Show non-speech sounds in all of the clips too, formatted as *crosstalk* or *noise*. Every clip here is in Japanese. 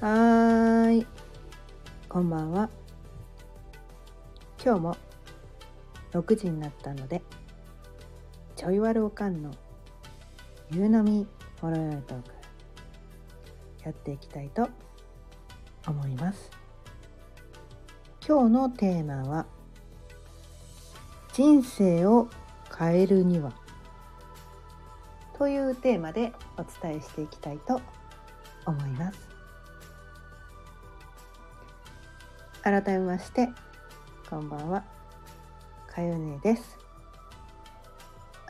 はーい。こんばんは。今日も6時になったのでちょいわるおかんの夕飲みほろよいトークやっていきたいと思います。今日のテーマは人生を変えるにはというテーマでお伝えしていきたいと思います。改めましてこんばんは。かよねです。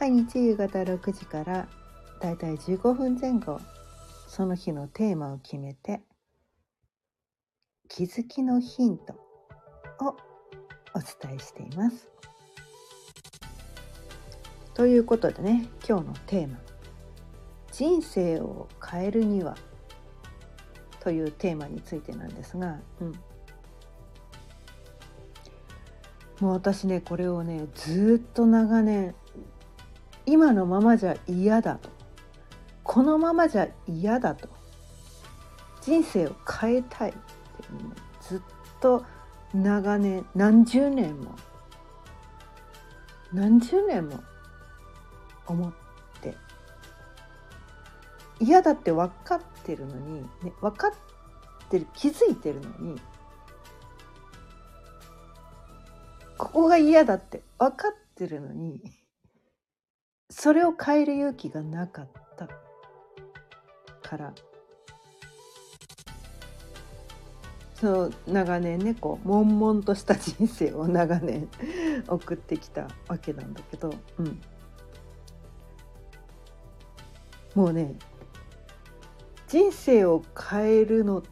毎日夕方6時からだいたい15分前後その日のテーマを決めて気づきのヒントをお伝えしています。ということでね今日のテーマ「人生を変えるには」というテーマについてなんですが、うん、もう私ねこれをねずっと長年今のままじゃ嫌だと。このままじゃ嫌だと。人生を変えたいって、ずっと長年何十年も何十年も思って。嫌だって分かってるのに、ね、分かってる気づいてるのにここが嫌だって分かってるのにそれを変える勇気がなかったからそう長年ねこう悶々とした人生を長年送ってきたわけなんだけど、うん、もうね人生を変えるのっ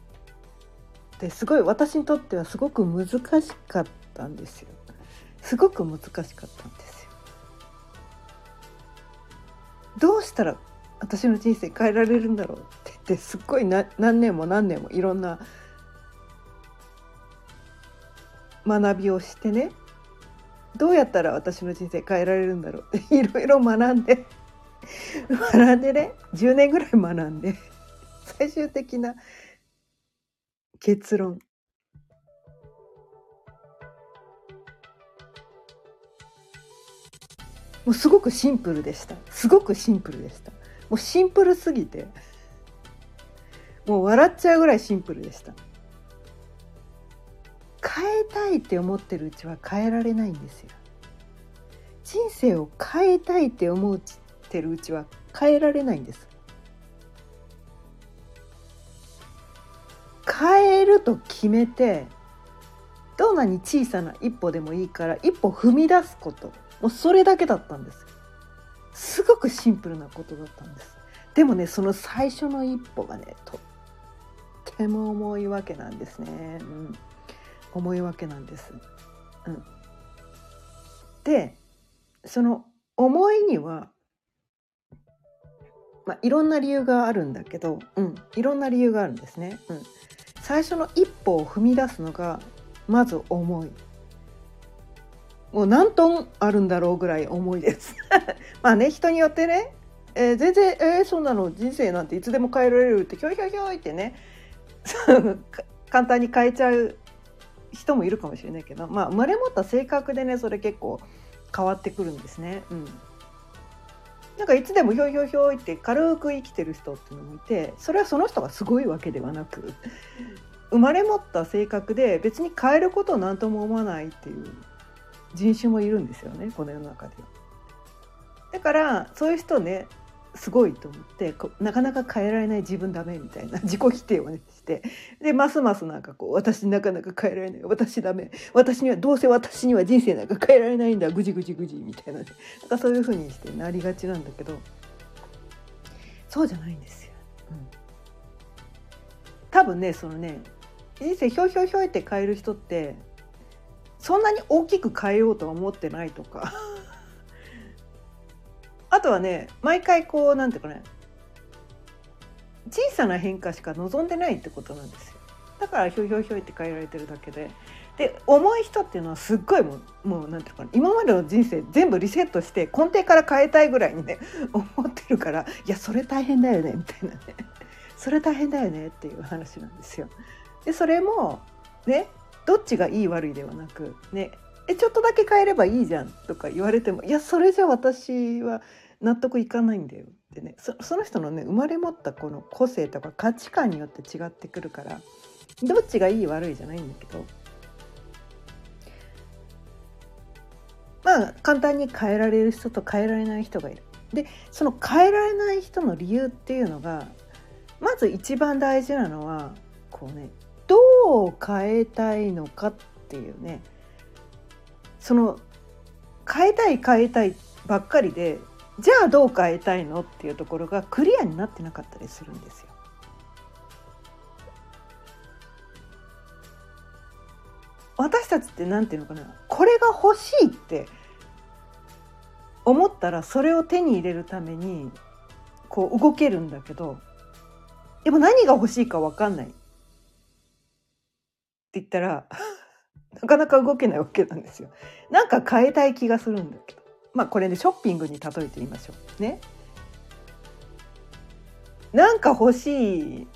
てすごい私にとってはすごく難しかったんですよ。すごく難しかったんですよ。どうしたら私の人生変えられるんだろうって言ってすっごい何年も何年もいろんな学びをしてねどうやったら私の人生変えられるんだろうって *laughs* いろいろ学んで学んでね10年ぐらい学んで最終的な結論もうすごくシンプルでした。すごくシンプルでした。もうシンプルすぎて。もう笑っちゃうぐらいシンプルでした。変えたいって思ってるうちは変えられないんですよ。人生を変えたいって思ってるうちは変えられないんです。変えると決めてどんなに小さな一歩でもいいから一歩踏み出すこと。もうそれだけだったんですすごくシンプルなことだったんです。でもねその最初の一歩がねとっても重いわけなんですね、うん、重いわけなんです、うん、でその思いにはまあ、いろんな理由があるんだけど、うん、いろんな理由があるんですね。うん、最初の一歩を踏み出すのがまず重い。もう何トンあるんだろうぐらい重いです。*laughs* まあね人によってね、えー、全然「えー、そんなの人生なんていつでも変えられる」ってひょいひょいひょいってね *laughs* 簡単に変えちゃう人もいるかもしれないけど、まあ、生まれ持った性格でねそれ結構変わってくるんですね。うんなんかいつでもひょいひょいひょいって軽く生きてる人っていうのもいてそれはその人がすごいわけではなく生まれ持った性格で別に変えることを何とも思わないっていう人種もいるんですよねこの世の中では。だからそういう人ねすごいと思ってなかなか変えられない自分ダメみたいな自己否定をねしてでますますなんかこう私なかなか変えられない私ダメ私にはどうせ私には人生なんか変えられないんだぐじぐじぐじみたいな、ね、なんかそういうふうにしてなりがちなんだけどそうじゃないんですよ。うん、多分ねそのね人生ひょいひょいひょいって変える人ってそんなに大きく変えようとは思ってないとか。*laughs* あとはね毎回こうなんていうかね。小さな変化しか望んでないってことなんですよ。だからひょいひょいひょいって変えられてるだけで。で重い人っていうのはすっごいもうもうなんていうかな今までの人生全部リセットして根底から変えたいぐらいにね *laughs* 思ってるからいやそれ大変だよねみたいなね。それ大変だよねっていう話なんですよ。でそれもねどっちがいい悪いではなくねえちょっとだけ変えればいいじゃんとか言われてもいやそれじゃ私は納得いかないんだよってねその人のね生まれ持ったこの個性とか価値観によって違ってくるからどっちがいい悪いじゃないんだけどまあ簡単に変えられる人と変えられない人がいる。でその変えられない人の理由っていうのがまず一番大事なのはこうねどう変えたいのかっていうね。その変えたい変えたいばっかりでじゃあどう変えたいのっていうところがクリアになってなかったりするんですよ。私たちって何て言うのかな。これが欲しいって思ったらそれを手に入れるためにこう動けるんだけどでも何が欲しいか分かんない。言ったら *laughs* なかなか動けないわけなんですよ。なんか変えたい気がするんだけどまあこれねショッピングに例えてみましょうね。なんか欲しい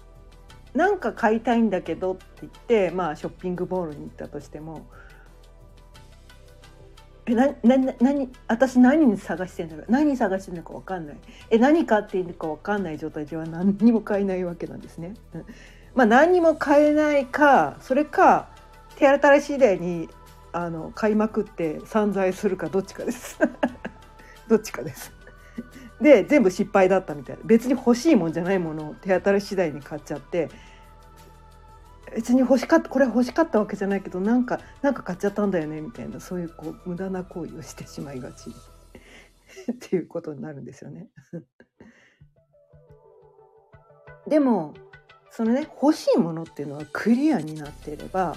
なんか買いたいんだけどって言ってまあショッピングモールに行ったとしてもえななな何私何に探してんだろう？何探してんのか分かんないえ何買っていいのか分かんない状態では何にも買えないわけなんですね。まあ何にも買えないかそれか手当たり次第にあの買いまくって散財するかどっちかです。*laughs* どっちかです。で全部失敗だったみたいな。別に欲しいもんじゃないものを手当たり次第に買っちゃって別に欲しかったこれ欲しかったわけじゃないけどなんかなんか買っちゃったんだよねみたいなそういうこう無駄な行為をしてしまいがち。*laughs* っていうことになるんですよね。*laughs* でもそのね欲しいものっていうのはクリアになっていれば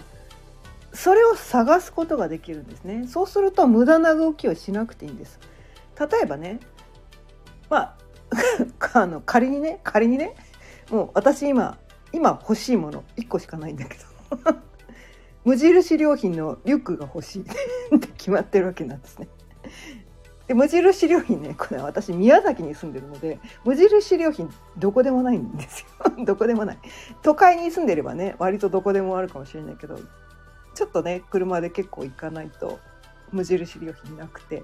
それを探すことができるんですねそうすると無駄な動きをしなくていいんです例えばねまあ *laughs* あの仮にね仮にねもう私今今欲しいもの1個しかないんだけど *laughs* 無印良品のリュックが欲しいって決まってるわけなんですね。で無印良品ねこれ私宮崎に住んでるので無印良品どこでもないんですよ。*laughs* どこでもない。都会に住んでればね割とどこでもあるかもしれないけどちょっとね車で結構行かないと無印良品なくて。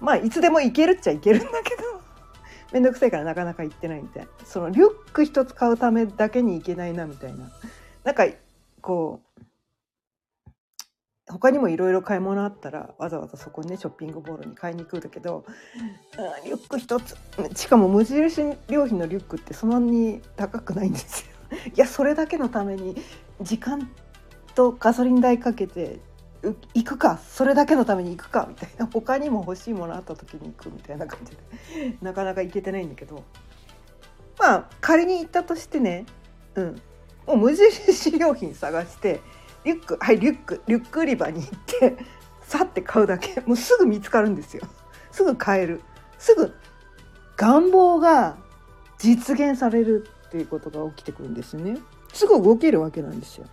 まあいつでも行けるっちゃ行けるんだけど *laughs* 面倒くさいからなかなか行ってないみたいな。そのリュック一つ買うためだけに行けないなみたいな。なんかこう他にもいろいろ買い物あったらわざわざそこにねショッピングモールに買いに行くんだけどリュック一つ。しかも無印良品のリュックってそんなに高くないんですよ。*laughs* いやそれだけのために時間とガソリン代かけて行くかそれだけのために行くかみたいな。他にも欲しいものあった時に行くみたいな感じで。*laughs* なかなか行けてないんだけど。まあ仮に行ったとしてねうん。もう無印良品探してリュックはいリュックリュック売り場に行って *laughs* さって買うだけ。もうすぐ見つかるんですよ。すぐ買える。すぐ願望が実現されるっていうことが起きてくるんですね。すぐ動けるわけなんですよ。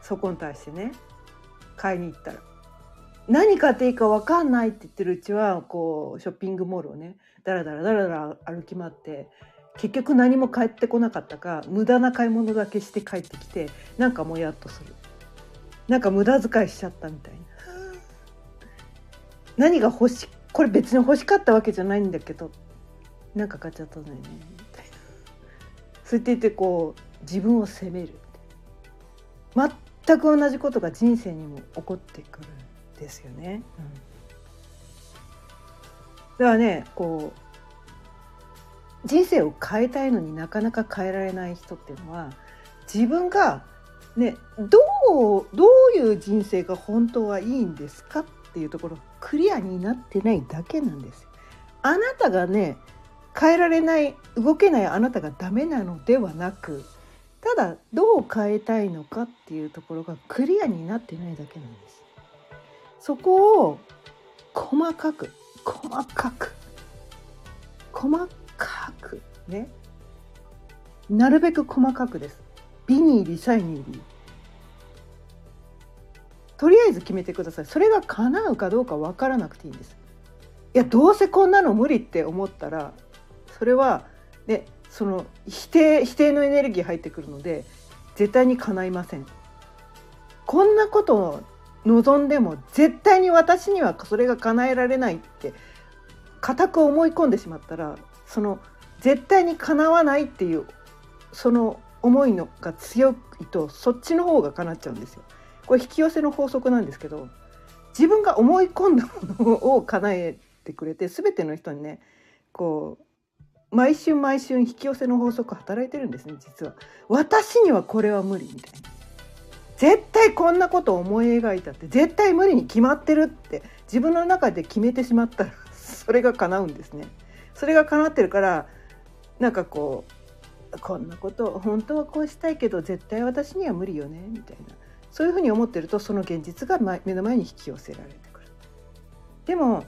そこに対してね買いに行ったら。何買っていいか分かんないって言ってるうちはこうショッピングモールをねだらだらだらだら歩き回って結局何も帰ってこなかったか無駄な買い物だけして帰ってきてなんかもやっとする。なんか無駄遣いしちゃったみたいな。*laughs* 何が欲しこれ別に欲しかったわけじゃないんだけどなんか買っちゃったんだよね。みたいなそうやって言ってこう自分を責める。全く同じことが人生にも起こってくるんですよね。うん、だからねこう人生を変えたいのになかなか変えられない人っていうのは自分がねどうどういう人生が本当はいいんですかっていうところクリアになってないだけなんです。あなたがね変えられない動けないあなたがダメなのではなくただどう変えたいのかっていうところがクリアになってないだけなんです。そこを細かく細かく細かくねなるべく細かくです。美に入りサイに入りとりあえず決めてください。それが叶うかどうかわからなくていいんです。いやどうせこんなの無理って思ったらそれはねその否定否定のエネルギー入ってくるので絶対に叶いませんこんなことを望んでも絶対に私にはそれが叶えられないって固く思い込んでしまったらその絶対に叶わないっていうその思いのが強いとそっちの方が叶っちゃうんですよ。これ引き寄せの法則なんですけど自分が思い込んだものを叶えてくれて全ての人にねこう毎週毎週引き寄せの法則働いてるんですね実は。私にはこれは無理みたいな。絶対こんなことを思い描いたって絶対無理に決まってるって自分の中で決めてしまったらそれが叶うんですね。それが叶ってるからなんかこうこんなこと本当はこうしたいけど絶対私には無理よねみたいなそういうふうに思ってるとその現実が目の前に引き寄せられてくる。でも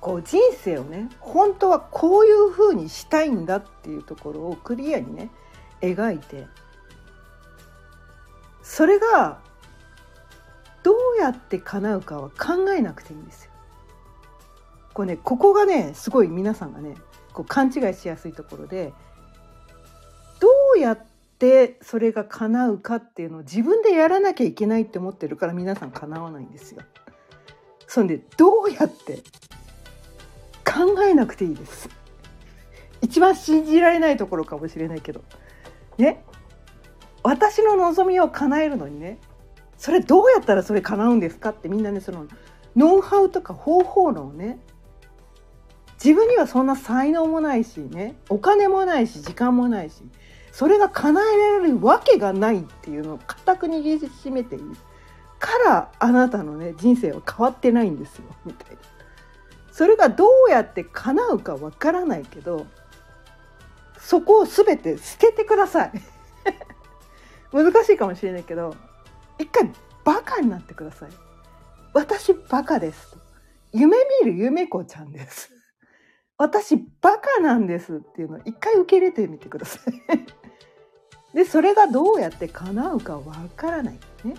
こう人生をね本当はこういうふうにしたいんだっていうところをクリアにね描いてそれがどうやって叶うかは考えなくていいんですよ。これねここがねすごい皆さんがねこう勘違いしやすいところでどうやってそれが叶うかっていうのを自分でやらなきゃいけないって思ってるから皆さん叶わないんですよ。そんでどうやって考えなくていいです。一番信じられないところかもしれないけどね私の望みを叶えるのにねそれどうやったらそれ叶うんですかってみんなねそのノウハウとか方法論をね自分にはそんな才能もないしねお金もないし時間もないしそれが叶えられるわけがないっていうのを固く握りしめているからあなたのね人生は変わってないんですよみたいな。それがどうやって叶うかわからないけどそこを全て捨ててください。*laughs* 難しいかもしれないけど一回バカになってください私バカです夢見る夢子ちゃんです私バカなんですっていうのを一回受け入れてみてください。*laughs* でそれがどうやって叶うかわからないね。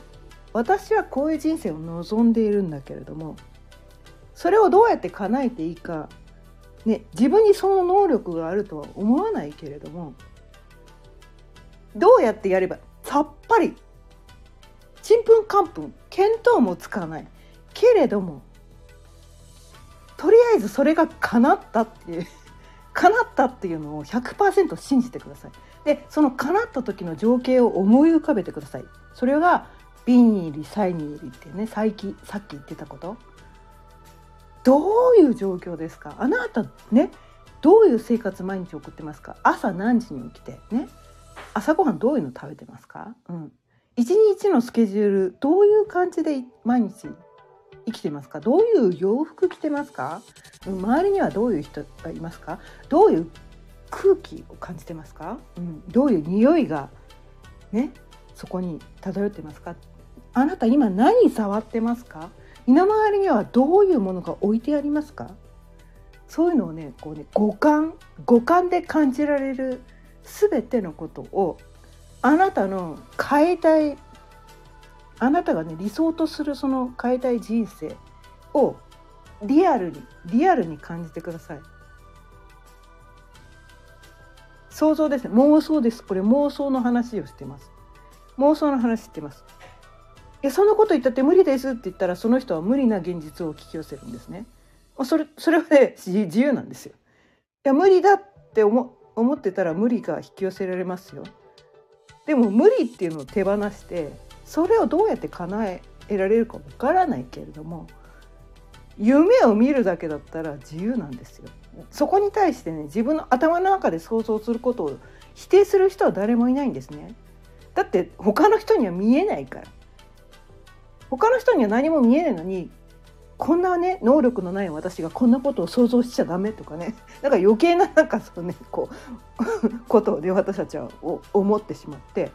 私はこういう人生を望んでいるんだけれどもそれをどうやって叶えていいかね自分にその能力があるとは思わないけれどもどうやってやればさっぱりちんぷんかんぷん見当もつかない。けれどもとりあえずそれが叶ったっていう *laughs* 叶ったっていうのを100%信じてください。でその叶った時の情景を思い浮かべてください。それがビンに入りサイに入りってねさっきさっき言ってたこと。どういう状況ですか？あなたねどういう生活毎日送ってますか？朝何時に起きて？ね？朝ごはんどういうの食べてますか、うん、一日のスケジュールどういう感じで毎日生きてますか？どういう洋服着てますか？周りにはどういう人がいますか？どういう空気を感じてますか、うん、どういう匂いがねそこに漂ってますか？あなた今何触ってますか？身の回りにはどういうものが置いてありますか？そういうのをねこうね五感五感で感じられる全てのことをあなたの変えたいあなたがね理想とするその変えたい人生をリアルにリアルに感じてください。想像ですね。妄想です。これ妄想の話をしてます。妄想の話してます。いやそのこと言ったって無理ですって言ったらその人は無理な現実を引き寄せるんですね。それそれはね自由なんですよ。いや無理だって思思ってたら無理が引き寄せられますよ。でも無理っていうのを手放してそれをどうやって叶えられるかわからないけれども夢を見るだけだったら自由なんですよ。そこに対してね自分の頭の中で想像することを否定する人は誰もいないんですね。だって他の人には見えないから。他の人には何も見えないのにこんなね能力のない私がこんなことを想像しちゃダメとかね。なんか余計ななんかそうねこう *laughs* ことで私たちは思ってしまって。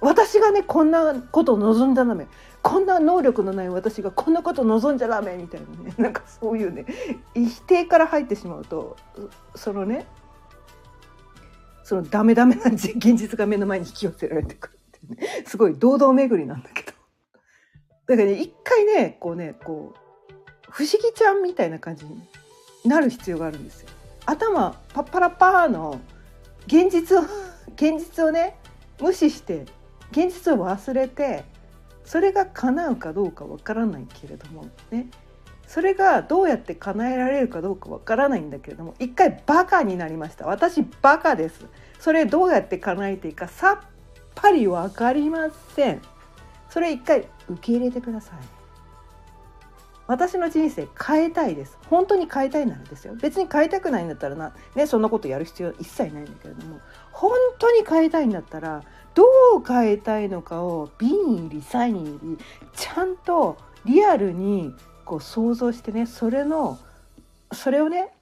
私がねこんなことを望んじゃダメこんな能力のない私がこんなことを望んじゃダメみたいなね。*laughs* なんかそういうね否定から入ってしまうとそのねそのダメダメな現実が目の前に引き寄せられてくるってね。すごい堂々巡りなんだけど。だからね一回ねこうねこう不思議ちゃんみたいな感じになる必要があるんですよ。頭パッパラパーの現実を現実をね無視して現実を忘れてそれが叶うかどうかわからないけれどもね。それがどうやって叶えられるかどうかわからないんだけれども一回バカになりました。私バカです。それどうやって叶えていいかさっぱり分かりません。それ一回受け入れてください。私の人生変えたいです。本当に変えたいならですよ。別に変えたくないんだったらな、ね、そんなことやる必要一切ないんだけれども本当に変えたいんだったらどう変えたいのかを美に入り才に入りちゃんとリアルにこう想像してねそれのそれをね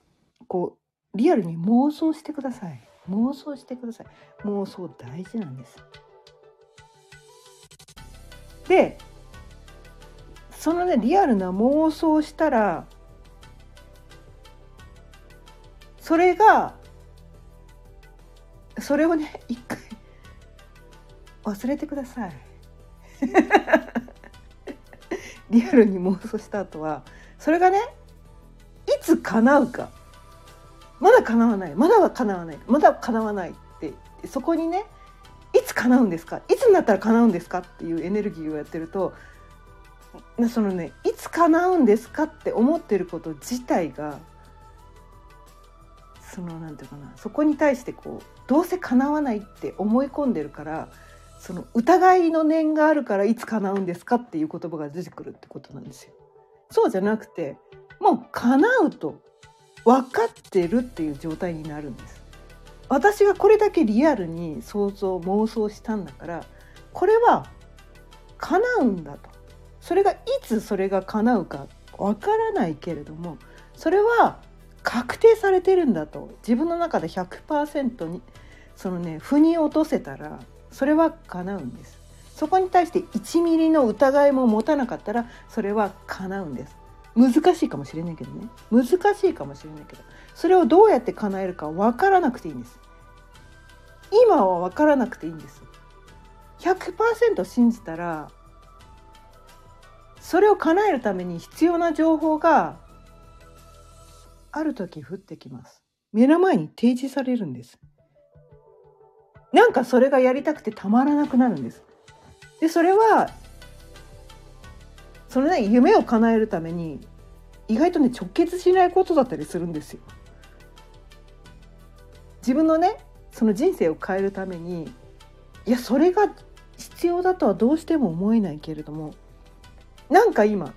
こうリアルに妄想してください。妄想してください。妄想大事なんです。でそのねリアルな妄想したらそれがそれをね一回忘れてください。*laughs* リアルに妄想した後はそれがねいつ叶うか。まだ叶わない。まだは叶わない。まだ叶わないってそこにねいつ叶うんですか？いつになったら叶うんですか？っていうエネルギーをやってるとそのねいつ叶うんですか？って思ってること自体がそのなんていうかな。そこに対してこうどうせ叶わないって思い込んでるからその疑いの念があるからいつ叶うんですかっていう言葉が出てくるってことなんですよ。そうじゃなくてもう叶うと分かってるっていう状態になるんです。私がこれだけリアルに想像妄想したんだからこれは叶うんだとそれがいつそれが叶うかわからないけれどもそれは確定されてるんだと自分の中で100%にそのね腑に落とせたらそれは叶うんです。そこに対して1ミリの疑いも持たなかったらそれは叶うんです。難しいかもしれないけどね。難しいかもしれないけど。それをどうやって叶えるか分からなくていいんです。今は分からなくていいんです。100%信じたらそれを叶えるために必要な情報がある時降ってきます。目の前に提示されるんです。なんかそれがやりたくてたまらなくなるんです。でそれはそのね夢を叶えるために意外とね直結しないことだったりするんですよ。自分のねその人生を変えるためにいやそれが必要だとはどうしても思えないけれどもなんか今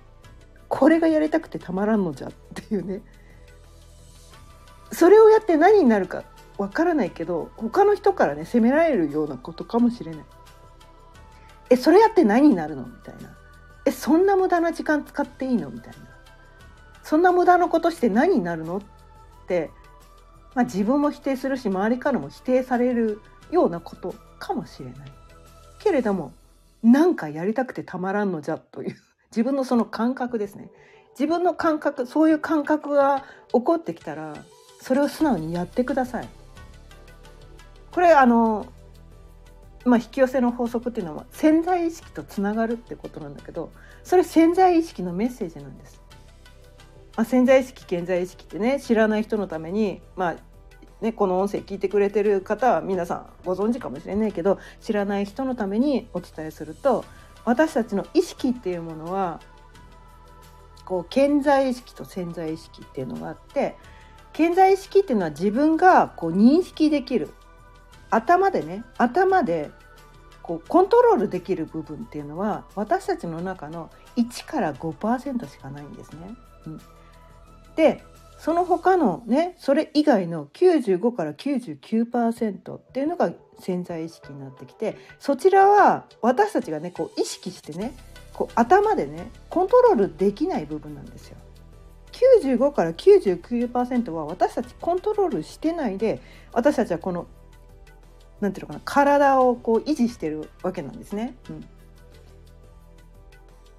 これがやりたくてたまらんのじゃっていうね。それをやって何になるかわからないけど他の人からね責められるようなことかもしれない。えそれやって何になるの？みたいな。えそんな無駄な時間使っていいの？みたいな。そんな無駄なことして何になるの？って、まあ、自分も否定するし周りからも否定されるようなことかもしれない。けれどもなんかやりたくてたまらんのじゃという自分のその感覚ですね自分の感覚そういう感覚が起こってきたらそれを素直にやってくださいこれあのまあ、引き寄せの法則っていうのは潜在意識とつながるってことなんだけどそれ潜在意識のメッセージなんです。まあ、潜在意識潜在意識ってね知らない人のために、まあね、この音声聞いてくれてる方は皆さんご存知かもしれないけど知らない人のためにお伝えすると私たちの意識っていうものはこう潜在意識と潜在意識っていうのがあって潜在意識っていうのは自分がこう認識できる頭でね頭でこうコントロールできる部分っていうのは私たちの中の1から5%しかないんですね。うん、でその他のねそれ以外の95から99%っていうのが潜在意識になってきてそちらは私たちがねこう意識してねこう頭でねコントロールできない部分なんですよ。95から99%は私たちコントロールしてないで私たちはこのなんていうのかな体をこう維持してるわけなんですね。うん、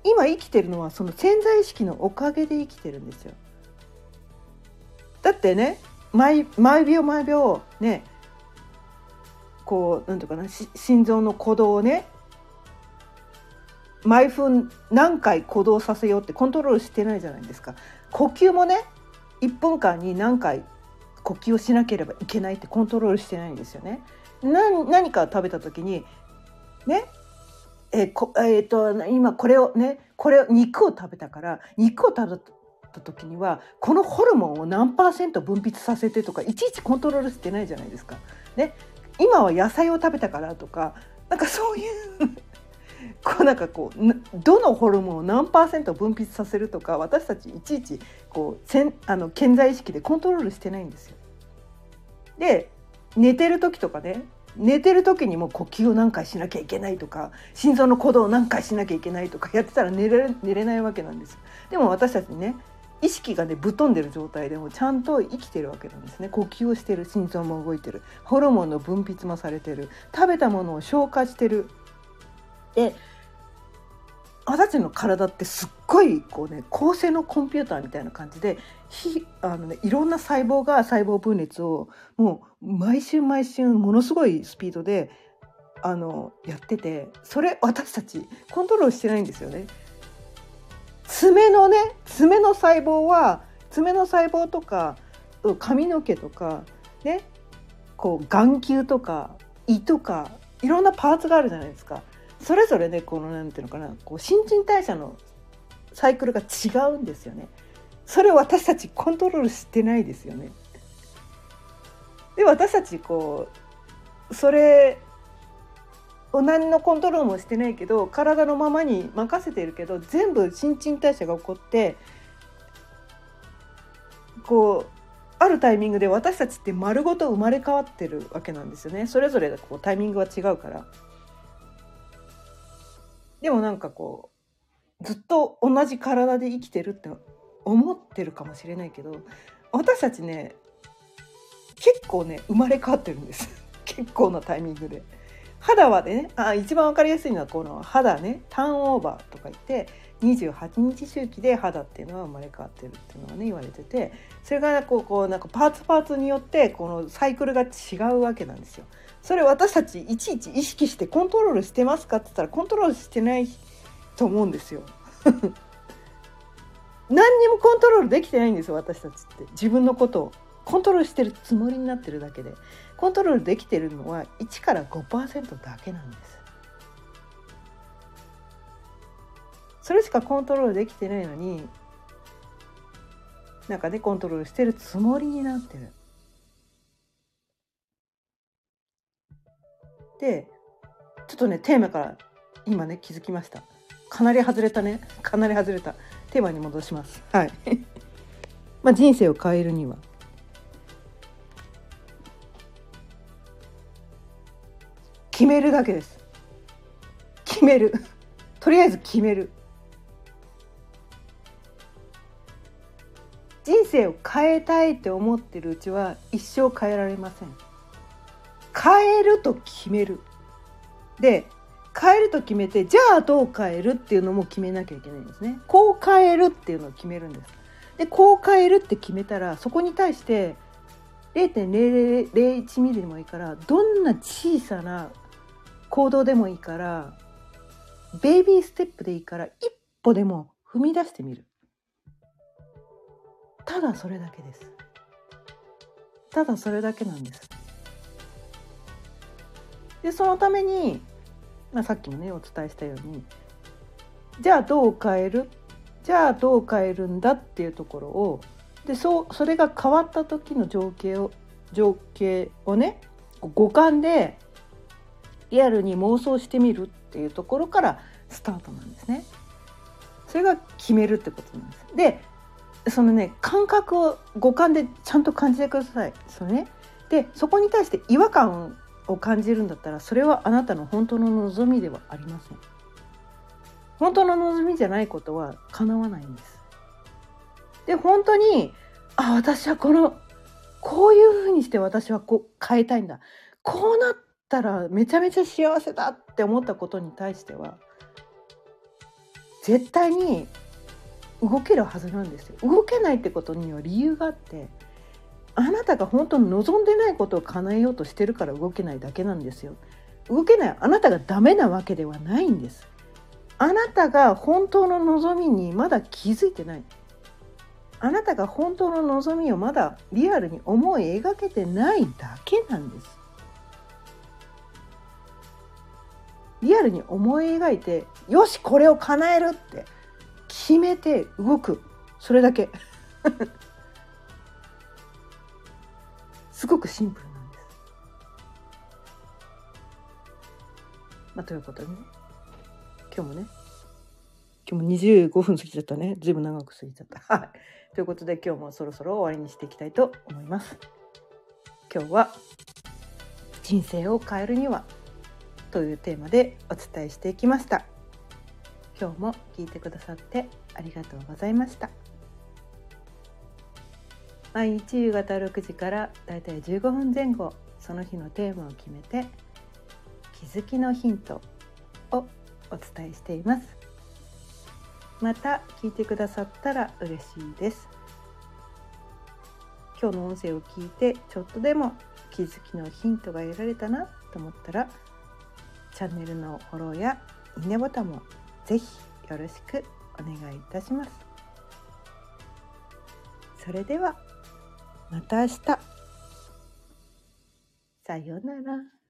今生きてるのはその潜在意識のおかげで生きてるんですよ。だってね毎毎秒毎秒ねこうなんていうかな心臓の鼓動をね毎分何回鼓動させようってコントロールしてないじゃないですか呼吸もね1分間に何回呼吸をしなければいけないってコントロールしてないんですよね。何か食べた時にねえーこえーと今これをねこれを肉を食べたから肉を食べた時にはこのホルモンを何パーセント分泌させてとかいちいちコントロールしてないじゃないですか。ね、今は野菜を食べたからとかなんかそういう *laughs* こうなんかこうどのホルモンを何パーセント分泌させるとか私たちいちいちこうせんあの健在意識でコントロールしてないんですよ。で寝てる時とかね寝てる時にも呼吸を何回しなきゃいけないとか心臓の鼓動を何回しなきゃいけないとかやってたら寝れ寝れないわけなんです。でも私たちね意識がねぶっ飛んでる状態でもちゃんと生きてるわけなんですね。呼吸をしてる心臓も動いてるホルモンの分泌もされてる食べたものを消化してる。で私たちの体ってすっごいこうね高性能コンピューターみたいな感じでひあの、ね、いろんな細胞が細胞分裂をもう毎週毎週ものすごいスピードであのやっててそれ私たちコントロールしてないんですよね。爪のね爪の細胞は爪の細胞とか髪の毛とかねこう眼球とか胃とかいろんなパーツがあるじゃないですか。それぞれねこのなんていうのかなこう新陳代謝のサイクルが違うんですよね。それを私たちコントロールしてないですよね。で私たちこうそれを何のコントロールもしてないけど体のままに任せてるけど全部新陳代謝が起こってこうあるタイミングで私たちって丸ごと生まれ変わってるわけなんですよねそれぞれこうタイミングは違うから。でもなんかこうずっと同じ体で生きてるって思ってるかもしれないけど私たちね結構ね生まれ変わってるんです *laughs* 結構なタイミングで。肌はねあ一番分かりやすいのはこの肌ねターンオーバーとか言って28日周期で肌っていうのは生まれ変わってるっていうのがね言われててそれがこうこうなんかパーツパーツによってこのサイクルが違うわけなんですよ。それ私たちいちいち意識してコントロールしてますかって言ったらコントロールしてないと思うんですよ。*laughs* 何にもコントロールできてないんですよ私たちって。自分のことを。コントロールしてるつもりになってるだけで。コントロールできてるのは1から5%だけなんです。それしかコントロールできてないのになんかねコントロールしてるつもりになってる。でちょっとねテーマから今ね気づきました。かなり外れたね。かなり外れた。テーマに戻します。はい。*laughs* まあ人生を変えるには。決めるだけです。決める。*laughs* とりあえず決める。人生を変えたいって思ってるうちは一生変えられません変えると決める。で変えると決めてじゃあどう変えるっていうのも決めなきゃいけないんですね。こう変えるっていうのを決めるんです。でこう変えるって決めたらそこに対して0.001ミリでもいいからどんな小さな行動でもいいからベイビーステップでいいから一歩でも踏み出してみる。ただそれだけです。ただそれだけなんです。でそのために、まあ、さっきもねお伝えしたようにじゃあどう変える？じゃあどう変えるんだっていうところをでそうそれが変わった時の情景を情景をね五感でリアルに妄想してみるっていうところからスタートなんですね。それが決めるってことなんです。でそのね感覚を五感でちゃんと感じてください。そのね、でそこに対して違和感を感じるんだったらそれはあなたの本当の望みではありません。本当の望みじゃないことは叶わないんです。で本当にあ私はこのこういうふうにして私はこう変えたいんだこうなったらめちゃめちゃ幸せだって思ったことに対しては絶対に動けるはずなんですよ。動けないってことには理由があってあなたが本当に望んでないことを叶えようとしてるから動けないだけなんですよ。動けないあなたがダメなわけではないんです。あなたが本当の望みにまだ気づいてない。あなたが本当の望みをまだリアルに思い描けてないだけなんですリアルに思い描いてよしこれを叶えるって決めて動くそれだけすごくシンプルなんです。まあ、ということでね今日もね今日も25分過ぎちゃったねずいぶん長く過ぎちゃった。*laughs* はい、ということで今日もそろそろ終わりにしていきたいと思います。今日は人生を変えるにはというテーマでお伝えしていきました今日も聞いてくださってありがとうございました毎日夕方6時からだいたい15分前後その日のテーマを決めて気づきのヒントをお伝えしていますまた聞いてくださったら嬉しいです今日の音声を聞いてちょっとでも気づきのヒントが得られたなと思ったらチャンネルのフォローやいいねボタンもぜひよろしくお願いいたします。それではまた明日。さようなら。